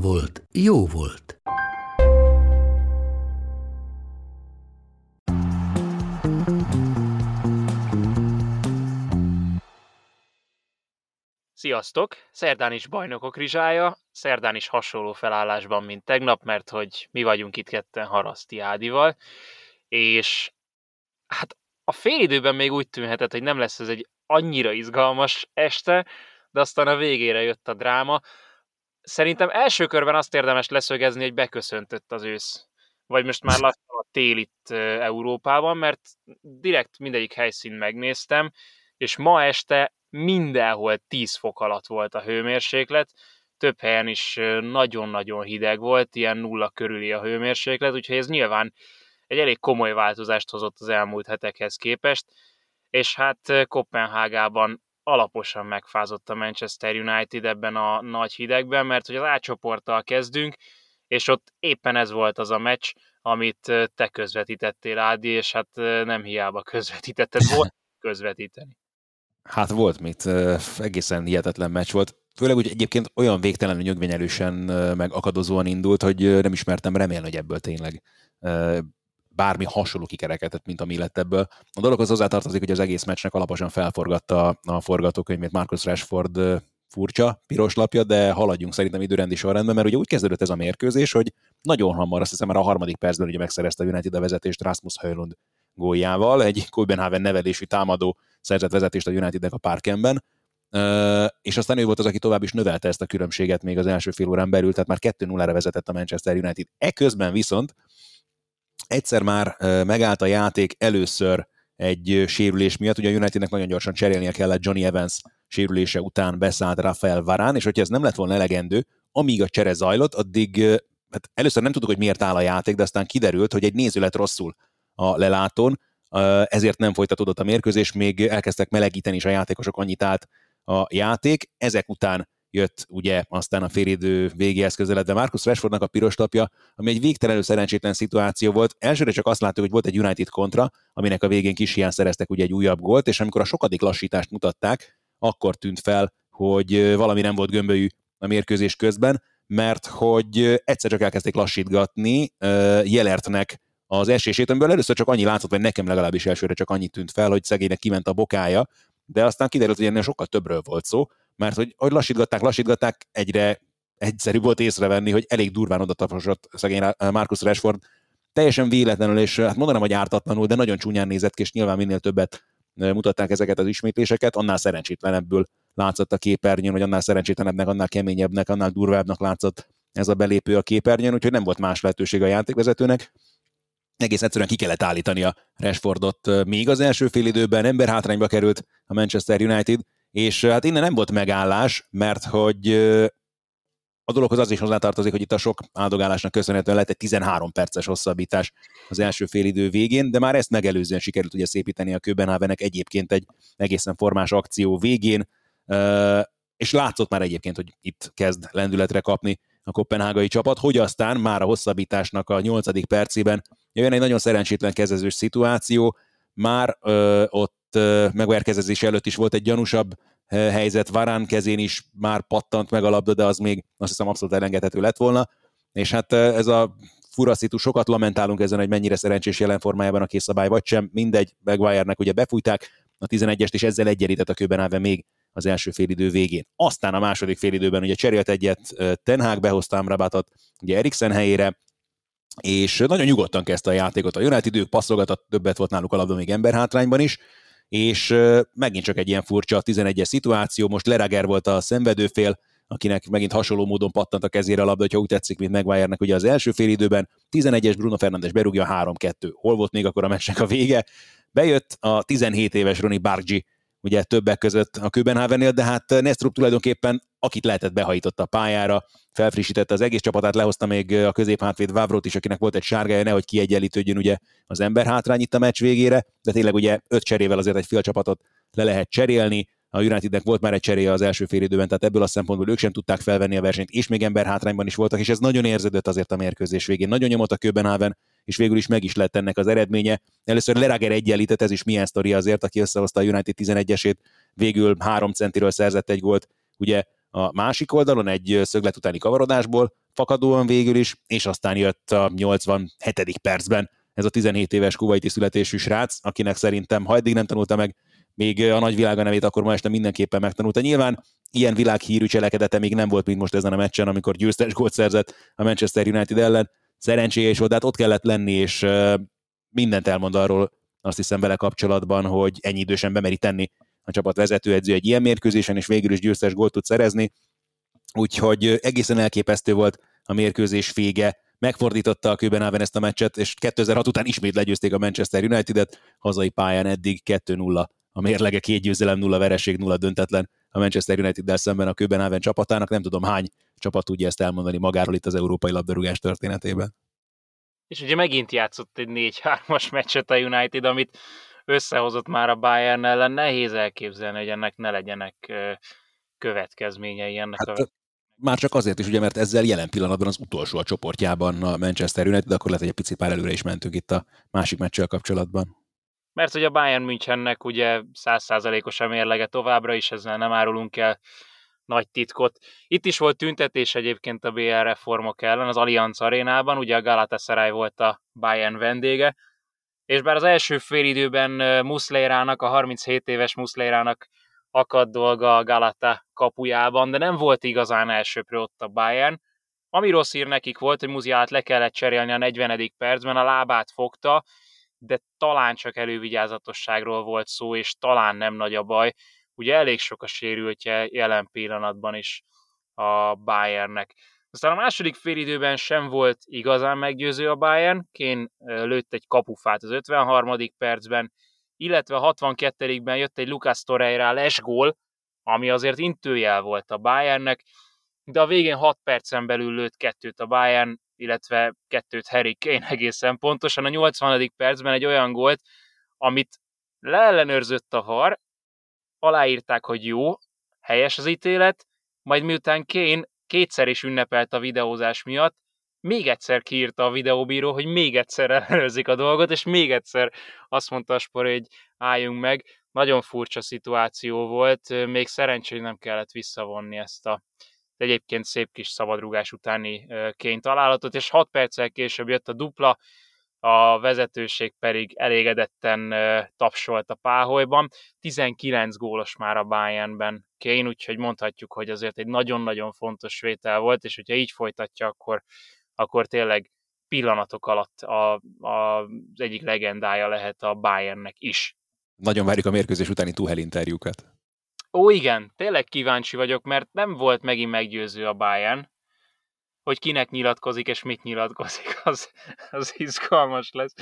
volt, jó volt. Sziasztok! Szerdán is bajnokok rizsája, szerdán is hasonló felállásban, mint tegnap, mert hogy mi vagyunk itt ketten Haraszti Ádival, és hát a félidőben még úgy tűnhetett, hogy nem lesz ez egy annyira izgalmas este, de aztán a végére jött a dráma. Szerintem első körben azt érdemes leszögezni, hogy beköszöntött az ősz. Vagy most már lassan a tél itt Európában, mert direkt mindegyik helyszín megnéztem, és ma este mindenhol 10 fok alatt volt a hőmérséklet, több helyen is nagyon-nagyon hideg volt, ilyen nulla körüli a hőmérséklet, úgyhogy ez nyilván egy elég komoly változást hozott az elmúlt hetekhez képest, és hát Kopenhágában alaposan megfázott a Manchester United ebben a nagy hidegben, mert hogy az átcsoporttal kezdünk, és ott éppen ez volt az a meccs, amit te közvetítettél, Ádi, és hát nem hiába közvetítetted, volt közvetíteni. Hát volt mit, egészen hihetetlen meccs volt. Főleg, hogy egyébként olyan végtelenül nyögvényelősen meg akadozóan indult, hogy nem ismertem remélni, hogy ebből tényleg bármi hasonló kikerekedett, mint ami lett ebből. A dolog az hozzátartozik, hogy az egész meccsnek alaposan felforgatta a forgatókönyvét Marcus Rashford furcsa, piros lapja, de haladjunk szerintem időrendi sorrendben, mert ugye úgy kezdődött ez a mérkőzés, hogy nagyon hamar, azt hiszem már a harmadik percben ugye megszerezte a United a vezetést Rasmus Höjlund góljával, egy Kulbenhaven nevelésű támadó szerzett vezetést a Unitednek a Parkenben, és aztán ő volt az, aki tovább is növelte ezt a különbséget még az első fél órán belül, tehát már 2-0-ra vezetett a Manchester United. Eközben viszont egyszer már megállt a játék először egy sérülés miatt, ugye a Unitednek nagyon gyorsan cserélnie kellett Johnny Evans sérülése után beszállt Rafael Varán, és hogyha ez nem lett volna elegendő, amíg a csere zajlott, addig hát először nem tudtuk, hogy miért áll a játék, de aztán kiderült, hogy egy néző lett rosszul a lelátón, ezért nem folytatódott a mérkőzés, még elkezdtek melegíteni is a játékosok, annyit állt a játék. Ezek után jött ugye aztán a félidő végéhez közeledve Marcus Rashfordnak a piros tapja, ami egy végtelenül szerencsétlen szituáció volt. Elsőre csak azt láttuk, hogy volt egy United kontra, aminek a végén kis hiány szereztek ugye egy újabb gólt, és amikor a sokadik lassítást mutatták, akkor tűnt fel, hogy valami nem volt gömbölyű a mérkőzés közben, mert hogy egyszer csak elkezdték lassítgatni Jelertnek az esését, amiből először csak annyi látszott, vagy nekem legalábbis elsőre csak annyit tűnt fel, hogy szegénynek kiment a bokája, de aztán kiderült, hogy ennél sokkal többről volt szó, mert hogy, hogy lassítgatták, lassítgatták, egyre egyszerű volt észrevenni, hogy elég durván oda taposott szegény Marcus Rashford, teljesen véletlenül, és hát mondanám, hogy ártatlanul, de nagyon csúnyán nézett ki, és nyilván minél többet mutatták ezeket az ismétléseket, annál szerencsétlenebből látszott a képernyőn, vagy annál szerencsétlenebbnek, annál keményebbnek, annál durvábbnak látszott ez a belépő a képernyőn, úgyhogy nem volt más lehetőség a játékvezetőnek. Egész egyszerűen ki kellett állítani a Rashfordot még az első fél időben, ember hátrányba került a Manchester United, és hát innen nem volt megállás, mert hogy a dologhoz az is hozzátartozik, hogy itt a sok áldogálásnak köszönhetően lett egy 13 perces hosszabbítás az első félidő végén, de már ezt megelőzően sikerült ugye szépíteni a Köbenhávenek egyébként egy egészen formás akció végén, és látszott már egyébként, hogy itt kezd lendületre kapni a kopenhágai csapat, hogy aztán már a hosszabbításnak a nyolcadik percében jön egy nagyon szerencsétlen kezezős szituáció, már ott megverkezezés előtt is volt egy gyanúsabb helyzet, Varán kezén is már pattant meg a labda, de az még azt hiszem abszolút elengedhető lett volna, és hát ez a furaszító, sokat lamentálunk ezen, hogy mennyire szerencsés jelen formájában a készszabály, vagy sem, mindegy, Maguire-nek ugye befújták a 11-est, és ezzel egyenlített a kőben állva még az első félidő végén. Aztán a második félidőben ugye cserélt egyet Ten Hag, behozta Amrabatot ugye Eriksen helyére, és nagyon nyugodtan kezdte a játékot. A United idők passzolgatott, többet volt náluk a labda még emberhátrányban is, és megint csak egy ilyen furcsa 11-es szituáció, most Lerager volt a szenvedőfél, akinek megint hasonló módon pattant a kezére a labda, hogyha úgy tetszik, mint Maguire-nek ugye az első fél időben, 11-es Bruno Fernandes berúgja 3-2. Hol volt még akkor a meccsnek a vége? Bejött a 17 éves Roni Bargi, ugye többek között a Köbenhávennél, de hát Nestrup tulajdonképpen akit lehetett behajította a pályára, felfrissítette az egész csapatát, lehozta még a középhátvéd Vávrot is, akinek volt egy sárgája, nehogy kiegyenlítődjön ugye az ember hátrány itt a meccs végére, de tényleg ugye öt cserével azért egy fél csapatot le lehet cserélni, a Unitednek volt már egy cseréje az első fél időben, tehát ebből a szempontból ők sem tudták felvenni a versenyt, és még ember hátrányban is voltak, és ez nagyon érződött azért a mérkőzés végén. Nagyon nyomott a Köbenhaven, és végül is meg is lett ennek az eredménye. Először Lerager egyenlített, ez is milyen sztori azért, aki összehozta a United 11-esét, végül 3 centiről szerzett egy gólt, ugye a másik oldalon egy szöglet utáni kavarodásból fakadóan végül is, és aztán jött a 87. percben ez a 17 éves kuwaiti születésű srác, akinek szerintem, ha eddig nem tanulta meg még a nagyvilága nevét, akkor ma este mindenképpen megtanulta. Nyilván ilyen világhírű cselekedete még nem volt, mint most ezen a meccsen, amikor győztes gólt szerzett a Manchester United ellen. Szerencséje is volt, hát ott kellett lenni, és mindent elmond arról, azt hiszem vele kapcsolatban, hogy ennyi idősen bemeri tenni a csapat vezetőedző egy ilyen mérkőzésen, és végül is győztes gólt tud szerezni. Úgyhogy egészen elképesztő volt a mérkőzés vége, megfordította a Köbenhaven ezt a meccset, és 2006 után ismét legyőzték a Manchester United-et, hazai pályán eddig 2-0 a mérlege, két győzelem, nulla vereség, nulla döntetlen a Manchester United-del szemben a Köbenhaven csapatának. Nem tudom hány csapat tudja ezt elmondani magáról itt az európai labdarúgás történetében. És ugye megint játszott egy 4-3-as meccset a United, amit összehozott már a Bayern ellen. Nehéz elképzelni, hogy ennek ne legyenek következményei ennek hát, a már csak azért is, ugye, mert ezzel jelen pillanatban az utolsó a csoportjában a Manchester United, de akkor lehet, hogy egy picit pár előre is mentünk itt a másik meccsel kapcsolatban. Mert hogy a Bayern Münchennek ugye százszázalékos a mérlege továbbra is, ezzel nem árulunk el nagy titkot. Itt is volt tüntetés egyébként a BL reformok ellen az Allianz arénában, ugye a Galatasaray volt a Bayern vendége, és bár az első félidőben Muszlérának, a 37 éves Muszlérának akadt dolga a Galata kapujában, de nem volt igazán elsőprő ott a Bayern. Ami rossz hír nekik volt, hogy Muziát le kellett cserélni a 40. percben, a lábát fogta, de talán csak elővigyázatosságról volt szó, és talán nem nagy a baj. Ugye elég sok a sérültje jelen pillanatban is a Bayernnek. Aztán a második félidőben sem volt igazán meggyőző a Bayern, Kén lőtt egy kapufát az 53. percben, illetve a 62-ben jött egy Lucas Torreira lesgól, ami azért intőjel volt a Bayernnek, de a végén 6 percen belül lőtt kettőt a Bayern, illetve kettőt Harry Kane egészen pontosan. A 80. percben egy olyan gólt, amit leellenőrzött a VAR, aláírták, hogy jó, helyes az ítélet, majd miután Kane kétszer is ünnepelt a videózás miatt, még egyszer kiírta a videóbíró, hogy még egyszer ellenőrzik a dolgot, és még egyszer azt mondta a spor, hogy álljunk meg. Nagyon furcsa szituáció volt, még szerencsére nem kellett visszavonni ezt a egyébként szép kis szabadrugás utáni kény találatot, és 6 perccel később jött a dupla, a vezetőség pedig elégedetten tapsolt a páholyban. 19 gólos már a Bayernben Kane, úgyhogy mondhatjuk, hogy azért egy nagyon-nagyon fontos vétel volt, és hogyha így folytatja, akkor akkor tényleg pillanatok alatt a, a, az egyik legendája lehet a Bayernnek is. Nagyon várjuk a mérkőzés utáni Tuhel interjúkat. Ó, igen, tényleg kíváncsi vagyok, mert nem volt megint meggyőző a Bayern, hogy kinek nyilatkozik és mit nyilatkozik, az, az izgalmas lesz.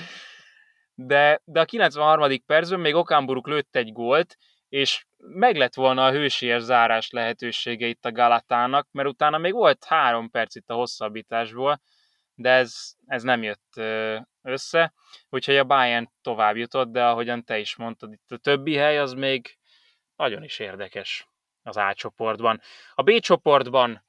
De, de a 93. percben még Okamburuk lőtt egy gólt, és meg lett volna a hősies zárás lehetősége itt a Galatának, mert utána még volt három perc itt a hosszabbításból, de ez, ez nem jött össze, úgyhogy a Bayern tovább jutott, de ahogyan te is mondtad, itt a többi hely az még nagyon is érdekes az A csoportban. A B csoportban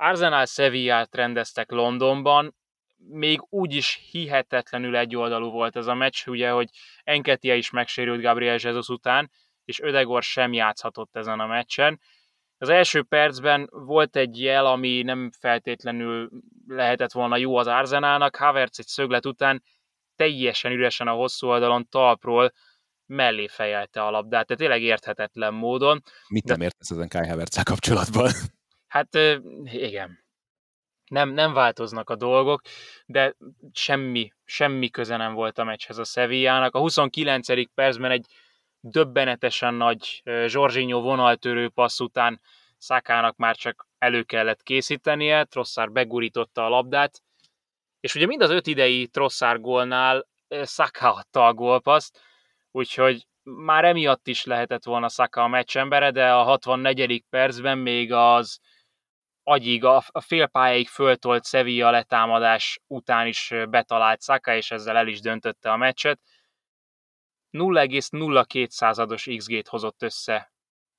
Arsenal Sevillát rendeztek Londonban, még úgy is hihetetlenül egyoldalú volt ez a meccs, ugye, hogy Enketia is megsérült Gabriel Jesus után, és Ödegor sem játszhatott ezen a meccsen. Az első percben volt egy jel, ami nem feltétlenül lehetett volna jó az Arzenálnak. Havertz egy szöglet után teljesen üresen a hosszú oldalon talpról mellé fejelte a labdát, tehát tényleg érthetetlen módon. Mit nem értesz ezen Kai havertz kapcsolatban? Hát igen. Nem, nem változnak a dolgok, de semmi, semmi köze nem volt a meccshez a Sevillának. A 29. percben egy döbbenetesen nagy Zsorzsinyó vonaltörő passz után Szakának már csak elő kellett készítenie, Trosszár begurította a labdát, és ugye mind az öt idei Trosszár gólnál Szaka adta a gólpaszt, úgyhogy már emiatt is lehetett volna Saka a meccsembere, de a 64. percben még az agyig, a, a félpályáig föltolt Sevilla letámadás után is betalált Saka, és ezzel el is döntötte a meccset. 0,02%-os XG-t hozott össze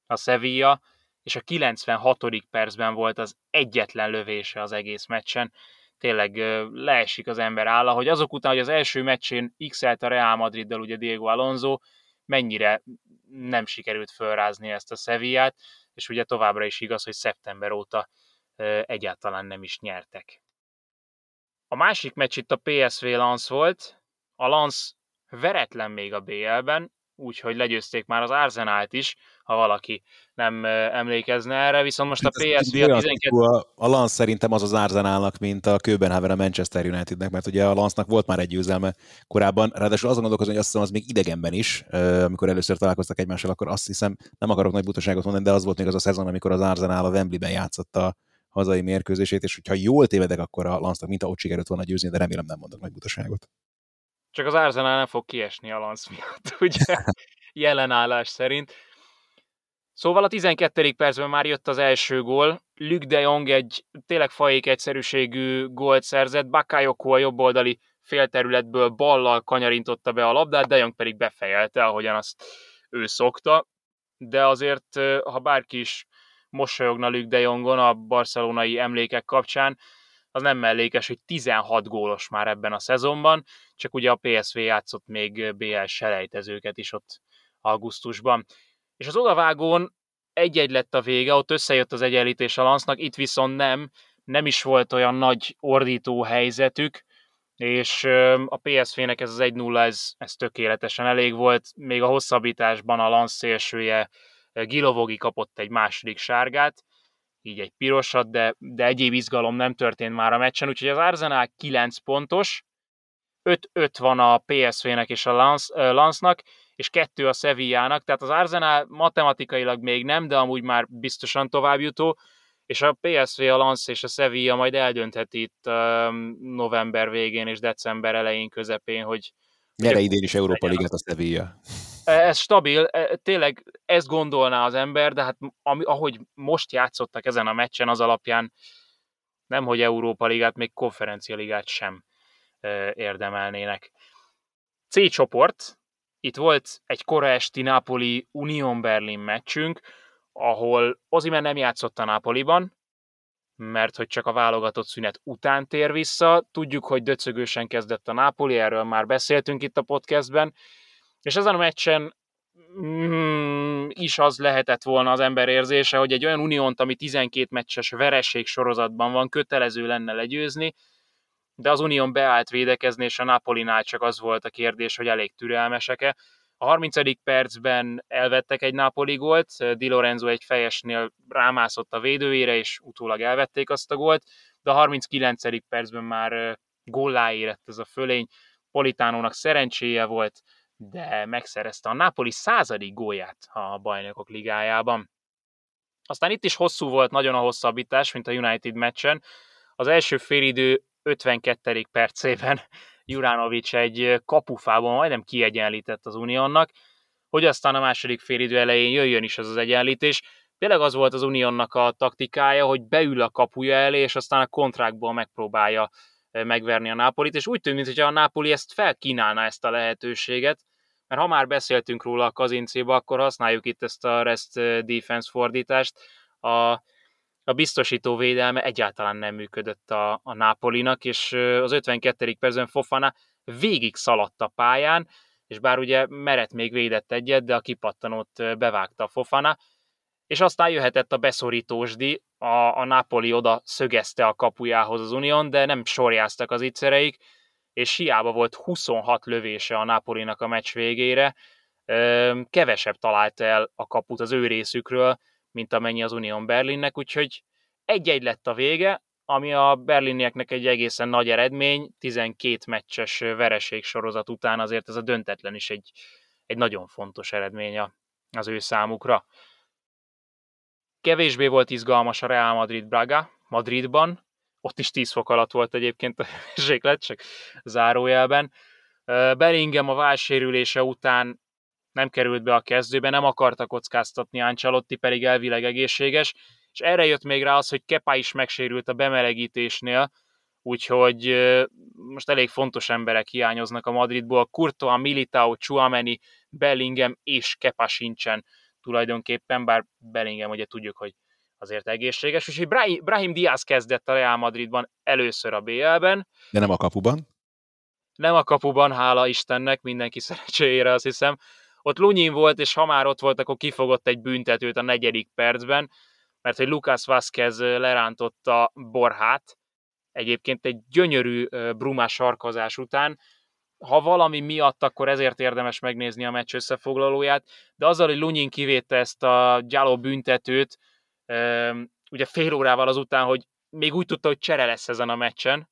a Sevilla, és a 96. percben volt az egyetlen lövése az egész meccsen. Tényleg leesik az ember álla, hogy azok után, hogy az első meccsén x a Real Madriddal ugye Diego Alonso, mennyire nem sikerült fölrázni ezt a Sevillát, és ugye továbbra is igaz, hogy szeptember óta egyáltalán nem is nyertek. A másik meccs itt a PSV Lance volt. A Lance veretlen még a BL-ben, úgyhogy legyőzték már az Arzenált is, ha valaki nem emlékezne erre, viszont most a PSV a 12... A, a Lance szerintem az az Arzenálnak, mint a Köbenhaven a Manchester Unitednek, mert ugye a Lance-nak volt már egy győzelme korábban, ráadásul azon gondolkozom, hogy azt hiszem az még idegenben is, amikor először találkoztak egymással, akkor azt hiszem, nem akarok nagy butaságot mondani, de az volt még az a szezon, amikor az Arzenál a Wembley-ben játszott a hazai mérkőzését, és hogyha jól tévedek, akkor a Lance-nak mint a ott sikerült volna győzni, de remélem nem mondok nagy butaságot. Csak az Arsenal nem fog kiesni a Lance miatt, ugye, jelenállás szerint. Szóval a 12. percben már jött az első gól. Luke de Jong egy tényleg fajék egyszerűségű gólt szerzett, Bakayoko a jobboldali félterületből ballal kanyarintotta be a labdát, de Jong pedig befejelte, ahogyan azt ő szokta. De azért, ha bárki is mosolyogna Luke de Jongon a barcelonai emlékek kapcsán, az nem mellékes, hogy 16 gólos már ebben a szezonban, csak ugye a PSV játszott még BL selejtezőket is ott augusztusban. És az odavágón egy-egy lett a vége, ott összejött az egyenlítés a Lansznak, itt viszont nem, nem is volt olyan nagy ordító helyzetük, és a PSV-nek ez az 1-0, ez, ez tökéletesen elég volt, még a hosszabbításban a Lansz szélsője Gilovogi kapott egy második sárgát, így egy pirosat, de, de egyéb izgalom nem történt már a meccsen, úgyhogy az Arsenal 9 pontos, 5-5 van a PSV-nek és a Lance-nak, és kettő a Sevillának, tehát az Arsenal matematikailag még nem, de amúgy már biztosan továbbjutó, és a PSV, a Lance és a Sevilla majd eldöntheti itt november végén és december elején, közepén, hogy... Nyere idén is Európa Ligát a Sevilla. E, ez stabil, e, tényleg ezt gondolná az ember, de hát ami, ahogy most játszottak ezen a meccsen, az alapján nem, hogy Európa Ligát, még konferencia ligát sem e, érdemelnének. C csoport, itt volt egy kora esti Napoli Union Berlin meccsünk, ahol Ozimen nem játszott a Napoliban, mert hogy csak a válogatott szünet után tér vissza. Tudjuk, hogy döcögősen kezdett a Napoli, erről már beszéltünk itt a podcastben, és ezen a meccsen mm, is az lehetett volna az ember érzése, hogy egy olyan uniónt, ami 12 meccses vereség sorozatban van, kötelező lenne legyőzni, de az Unión beállt védekezni, és a Napolinál csak az volt a kérdés, hogy elég türelmesek-e. A 30. percben elvettek egy Napoli gólt, Di Lorenzo egy fejesnél rámászott a védőjére, és utólag elvették azt a gólt, de a 39. percben már góllá ez a fölény. Politánónak szerencséje volt, de megszerezte a Napoli századik gólját a bajnokok ligájában. Aztán itt is hosszú volt nagyon a hosszabbítás, mint a United meccsen. Az első félidő 52. percében Juranovic egy kapufában majdnem kiegyenlített az Unionnak, hogy aztán a második félidő elején jöjjön is ez az egyenlítés. Tényleg az volt az Unionnak a taktikája, hogy beül a kapuja elé, és aztán a kontrákból megpróbálja megverni a Nápolit, és úgy tűnt, mintha a Nápoli ezt felkínálná ezt a lehetőséget, mert ha már beszéltünk róla a kazincéba, akkor használjuk itt ezt a rest defense fordítást. A, a biztosító védelme egyáltalán nem működött a, a Nápolinak, és az 52. percben Fofana végig szaladt a pályán, és bár ugye Meret még védett egyet, de a kipattanót bevágta a Fofana, és aztán jöhetett a beszorítósdi, a, a Napoli oda szögezte a kapujához az Unión, de nem sorjáztak az ittszereik, és hiába volt 26 lövése a Napolinak a meccs végére, kevesebb találta el a kaput az ő részükről, mint amennyi az Unión Berlinnek, úgyhogy egy-egy lett a vége, ami a berlinieknek egy egészen nagy eredmény, 12 meccses vereség sorozat után azért ez a döntetlen is egy, egy nagyon fontos eredmény az ő számukra. Kevésbé volt izgalmas a Real Madrid Braga Madridban, ott is 10 fok alatt volt egyébként a hőséglet, csak zárójelben. Bellingham a válsérülése után nem került be a kezdőbe, nem akarta kockáztatni Ancelotti, pedig elvileg egészséges, és erre jött még rá az, hogy Kepa is megsérült a bemelegítésnél, úgyhogy most elég fontos emberek hiányoznak a Madridból. Courtois, Militao, Chuameni, Bellingham és Kepa sincsen tulajdonképpen, bár Bellingham ugye tudjuk, hogy azért egészséges, és Brahim, Brahim Diaz kezdett a Real Madridban először a BL-ben. De nem a kapuban? Nem a kapuban, hála Istennek, mindenki szerencséjére azt hiszem. Ott Lunyin volt, és ha már ott volt, akkor kifogott egy büntetőt a negyedik percben, mert hogy Lucas Vázquez lerántotta Borhát, egyébként egy gyönyörű brumás sarkozás után, ha valami miatt, akkor ezért érdemes megnézni a meccs összefoglalóját, de azzal, hogy Lunyin kivétte ezt a gyaló büntetőt, ugye fél órával azután, hogy még úgy tudta, hogy csere lesz ezen a meccsen,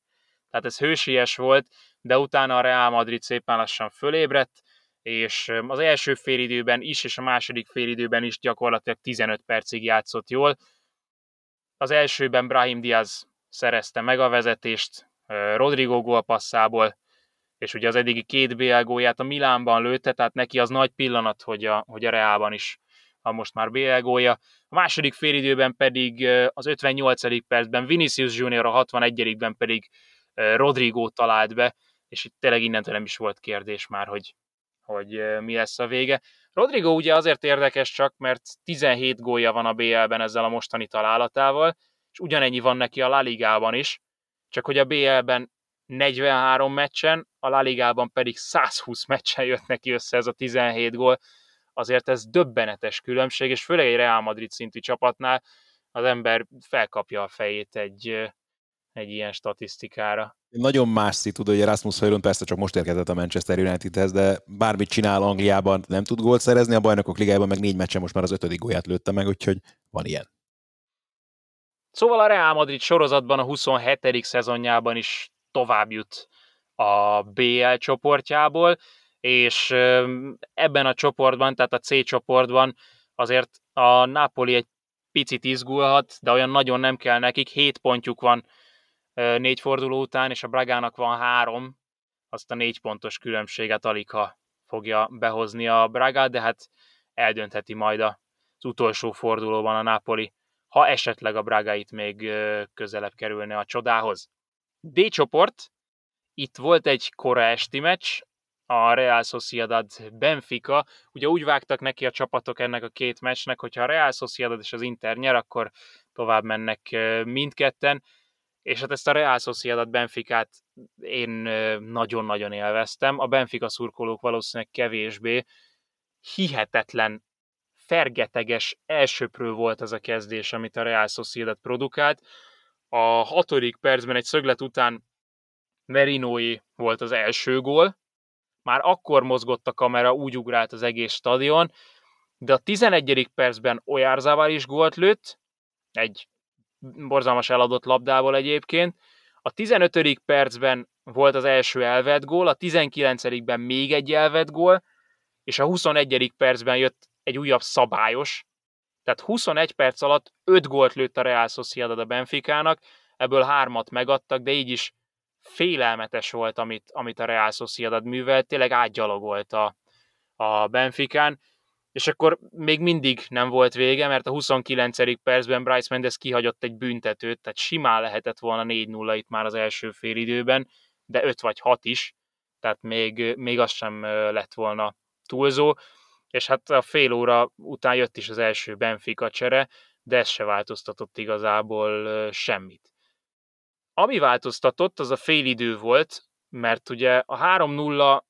tehát ez hősies volt, de utána a Real Madrid szépen lassan fölébredt, és az első félidőben is, és a második félidőben is gyakorlatilag 15 percig játszott jól. Az elsőben Brahim Diaz szerezte meg a vezetést Rodrigo gólpasszából, és ugye az eddigi két BL gólját a Milánban lőtte, tehát neki az nagy pillanat, hogy a, hogy a Reálban is a most már BL gólja. A második félidőben pedig az 58. percben Vinicius Junior, a 61. pedig Rodrigo talált be, és itt tényleg innentől nem is volt kérdés már, hogy, hogy mi lesz a vége. Rodrigo ugye azért érdekes csak, mert 17 gólja van a BL-ben ezzel a mostani találatával, és ugyanennyi van neki a La Ligában is, csak hogy a BL-ben 43 meccsen, a La Ligában pedig 120 meccsen jött neki össze ez a 17 gól, azért ez döbbenetes különbség, és főleg egy Real Madrid szintű csapatnál az ember felkapja a fejét egy, egy ilyen statisztikára. Nagyon más szit hogy Erasmus Hojlund persze csak most érkezett a Manchester Unitedhez, de bármit csinál Angliában nem tud gólt szerezni, a bajnokok ligájában meg négy meccsen most már az ötödik gólját lőtte meg, úgyhogy van ilyen. Szóval a Real Madrid sorozatban a 27. szezonjában is tovább jut a BL csoportjából, és ebben a csoportban, tehát a C csoportban azért a Napoli egy picit izgulhat, de olyan nagyon nem kell nekik, 7 pontjuk van négy forduló után, és a Bragának van három, azt a négy pontos különbséget alig ha fogja behozni a Braga, de hát eldöntheti majd az utolsó fordulóban a Napoli, ha esetleg a Braga itt még közelebb kerülne a csodához. D csoport, itt volt egy kora esti meccs, a Real Sociedad Benfica. Ugye úgy vágtak neki a csapatok ennek a két meccsnek, hogyha a Real Sociedad és az Inter nyer, akkor tovább mennek mindketten és hát ezt a Real Sociedad Benficát én nagyon-nagyon élveztem. A Benfica szurkolók valószínűleg kevésbé. Hihetetlen, fergeteges, elsőprő volt az a kezdés, amit a Real Sociedad produkált. A hatodik percben egy szöglet után Merinoi volt az első gól. Már akkor mozgott a kamera, úgy ugrált az egész stadion, de a 11. percben Ojárzával is gólt lőtt, egy borzalmas eladott labdával egyébként. A 15. percben volt az első elvett gól, a 19-ben még egy elvett gól, és a 21. percben jött egy újabb szabályos, tehát 21 perc alatt 5 gólt lőtt a Real Sociedad a Benficának, ebből hármat megadtak, de így is félelmetes volt, amit, amit a Real Sociedad művelt, tényleg átgyalogolt a, a Benficán, és akkor még mindig nem volt vége, mert a 29. percben Bryce Mendes kihagyott egy büntetőt, tehát simán lehetett volna 4-0 itt már az első fél időben, de 5 vagy 6 is, tehát még, még az sem lett volna túlzó, és hát a fél óra után jött is az első Benfica csere, de ez se változtatott igazából semmit. Ami változtatott, az a fél idő volt, mert ugye a 3-0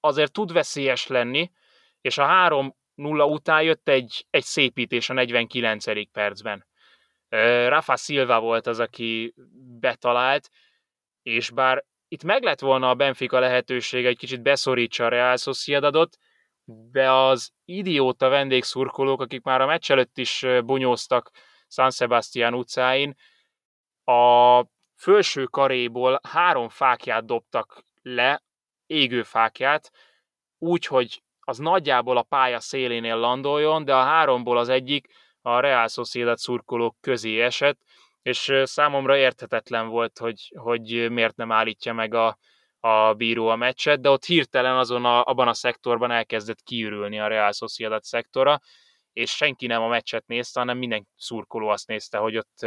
azért tud veszélyes lenni, és a 3 nulla után jött egy, egy szépítés a 49. percben. Rafa Silva volt az, aki betalált, és bár itt meg lett volna a Benfica lehetősége, egy kicsit beszorítsa a Real Sociedadot, de az idióta vendégszurkolók, akik már a meccs előtt is bunyóztak San Sebastian utcáin, a felső karéból három fákját dobtak le, égő fákját, úgy, hogy az nagyjából a pálya szélénél landoljon, de a háromból az egyik a Real Sociedad szurkolók közé esett, és számomra érthetetlen volt, hogy, hogy miért nem állítja meg a, a bíró a meccset, de ott hirtelen azon a, abban a szektorban elkezdett kiürülni a Real Sociedad szektora, és senki nem a meccset nézte, hanem minden szurkoló azt nézte, hogy ott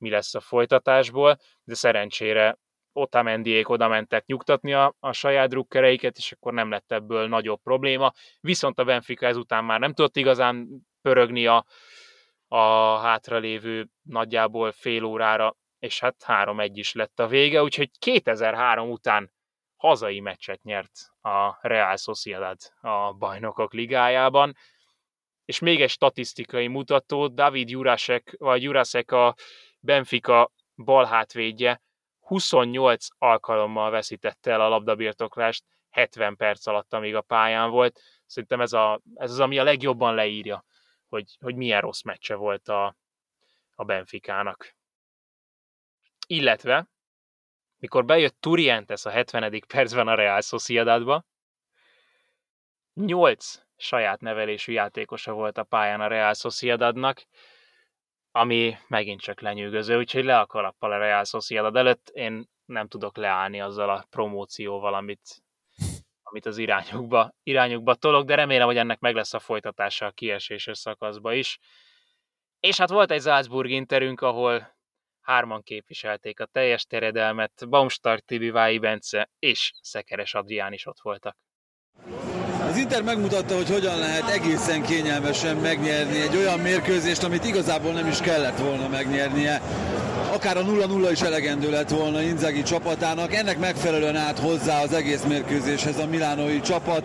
mi lesz a folytatásból, de szerencsére Otamendiék oda mentek nyugtatni a, a saját drukkereiket, és akkor nem lett ebből nagyobb probléma. Viszont a Benfica ezután már nem tudott igazán pörögni a, a hátralévő nagyjából fél órára, és hát 3-1 is lett a vége, úgyhogy 2003 után hazai meccset nyert a Real Sociedad a bajnokok ligájában, és még egy statisztikai mutató, David Jurasek, vagy Jurasek a Benfica balhátvédje 28 alkalommal veszítette el a labdabirtoklást 70 perc alatt, amíg a pályán volt. Szerintem ez, a, ez az, ami a legjobban leírja, hogy, hogy milyen rossz meccse volt a, a Benficának. Illetve, mikor bejött Turientes a 70. percben a Real Sociedadba, 8 saját nevelésű játékosa volt a pályán a Real Sociedadnak, ami megint csak lenyűgöző, úgyhogy le a kalappal a Real Sociedad előtt. Én nem tudok leállni azzal a promócióval, amit, amit az irányukba, irányukba tolok, de remélem, hogy ennek meg lesz a folytatása a kieséses szakaszba is. És hát volt egy Salzburg interünk, ahol hárman képviselték a teljes teredelmet, Baumstark, Tibi Vái Bence és Szekeres Adrián is ott voltak. Az Inter megmutatta, hogy hogyan lehet egészen kényelmesen megnyerni egy olyan mérkőzést, amit igazából nem is kellett volna megnyernie. Akár a 0-0 is elegendő lett volna Inzaghi csapatának, ennek megfelelően állt hozzá az egész mérkőzéshez a milánói csapat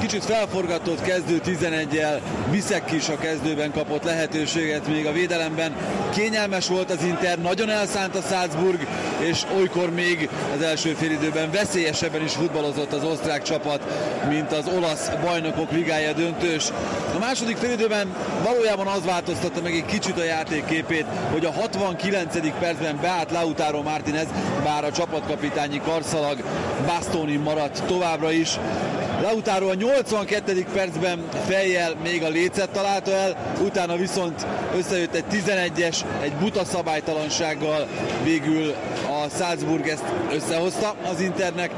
kicsit felforgatott kezdő 11-el, Biszek is a kezdőben kapott lehetőséget még a védelemben. Kényelmes volt az Inter, nagyon elszánt a Salzburg, és olykor még az első félidőben veszélyesebben is futballozott az osztrák csapat, mint az olasz bajnokok ligája döntős. A második félidőben valójában az változtatta meg egy kicsit a játékképét, hogy a 69. percben beállt Lautaro Martinez, bár a csapatkapitányi karszalag Bastoni maradt továbbra is. Lautaro a 82. percben fejjel még a lécet találta el, utána viszont összejött egy 11-es, egy buta szabálytalansággal végül a Salzburg ezt összehozta az Internek,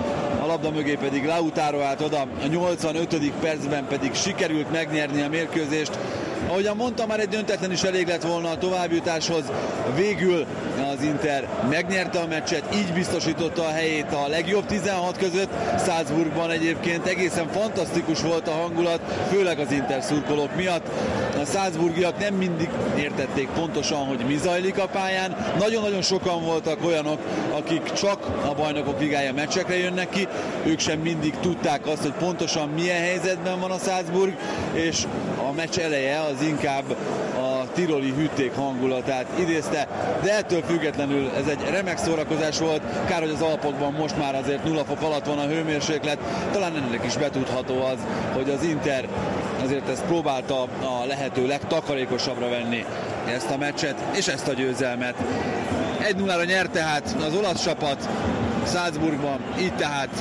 a labda mögé pedig Lautaro állt oda, a 85. percben pedig sikerült megnyerni a mérkőzést, Ahogyan mondtam, már egy döntetlen is elég lett volna a továbbjutáshoz. Végül az Inter megnyerte a meccset, így biztosította a helyét a legjobb 16 között. Salzburgban egyébként egészen fantasztikus volt a hangulat, főleg az Inter szurkolók miatt. A Salzburgiak nem mindig értették pontosan, hogy mi zajlik a pályán. Nagyon-nagyon sokan voltak olyanok, akik csak a bajnokok ligája meccsekre jönnek ki. Ők sem mindig tudták azt, hogy pontosan milyen helyzetben van a Salzburg, és a meccs eleje az inkább a tiroli hűték hangulatát idézte, de ettől függetlenül ez egy remek szórakozás volt. Kár, hogy az Alpokban most már azért nulla fok alatt van a hőmérséklet. Talán ennek is betudható az, hogy az Inter azért ezt próbálta a lehető legtakarékosabbra venni ezt a meccset és ezt a győzelmet. 1-0-ra nyert tehát az olasz csapat, Salzburgban, így tehát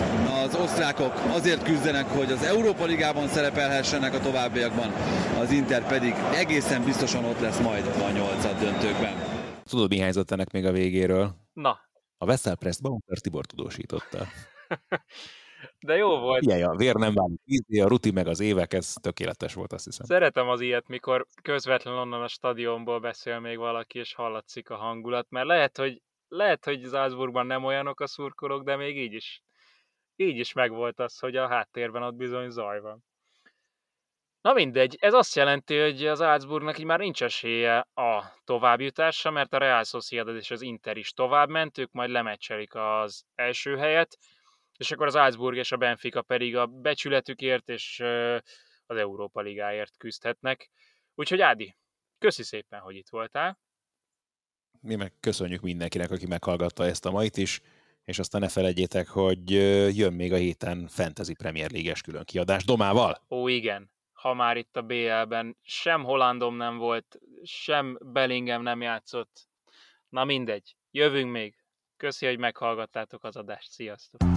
az osztrákok azért küzdenek, hogy az Európa Ligában szerepelhessenek a továbbiakban, az Inter pedig egészen biztosan ott lesz majd a nyolcad döntőkben. Tudod, mi helyzet ennek még a végéről? Na. A Vessel Press Baumper Tibor tudósította. De jó volt. Figyelj, a vér nem válik vízé, a ruti meg az évek, ez tökéletes volt, azt hiszem. Szeretem az ilyet, mikor közvetlenül onnan a stadionból beszél még valaki, és hallatszik a hangulat, mert lehet, hogy lehet, hogy Salzburgban nem olyanok a szurkolók, de még így is, így is megvolt az, hogy a háttérben ott bizony zaj van. Na mindegy, ez azt jelenti, hogy az Salzburgnak így már nincs esélye a továbbjutásra, mert a Real Sociedad és az Inter is tovább ment, ők majd lemecselik az első helyet, és akkor az Salzburg és a Benfica pedig a becsületükért és az Európa Ligáért küzdhetnek. Úgyhogy Ádi, köszi szépen, hogy itt voltál mi meg köszönjük mindenkinek, aki meghallgatta ezt a mait is, és aztán ne felejtjétek, hogy jön még a héten Fantasy Premier League-es külön kiadás Domával. Ó, igen. Ha már itt a BL-ben sem Hollandom nem volt, sem Bellingham nem játszott. Na mindegy, jövünk még. Köszi, hogy meghallgattátok az adást. Sziasztok!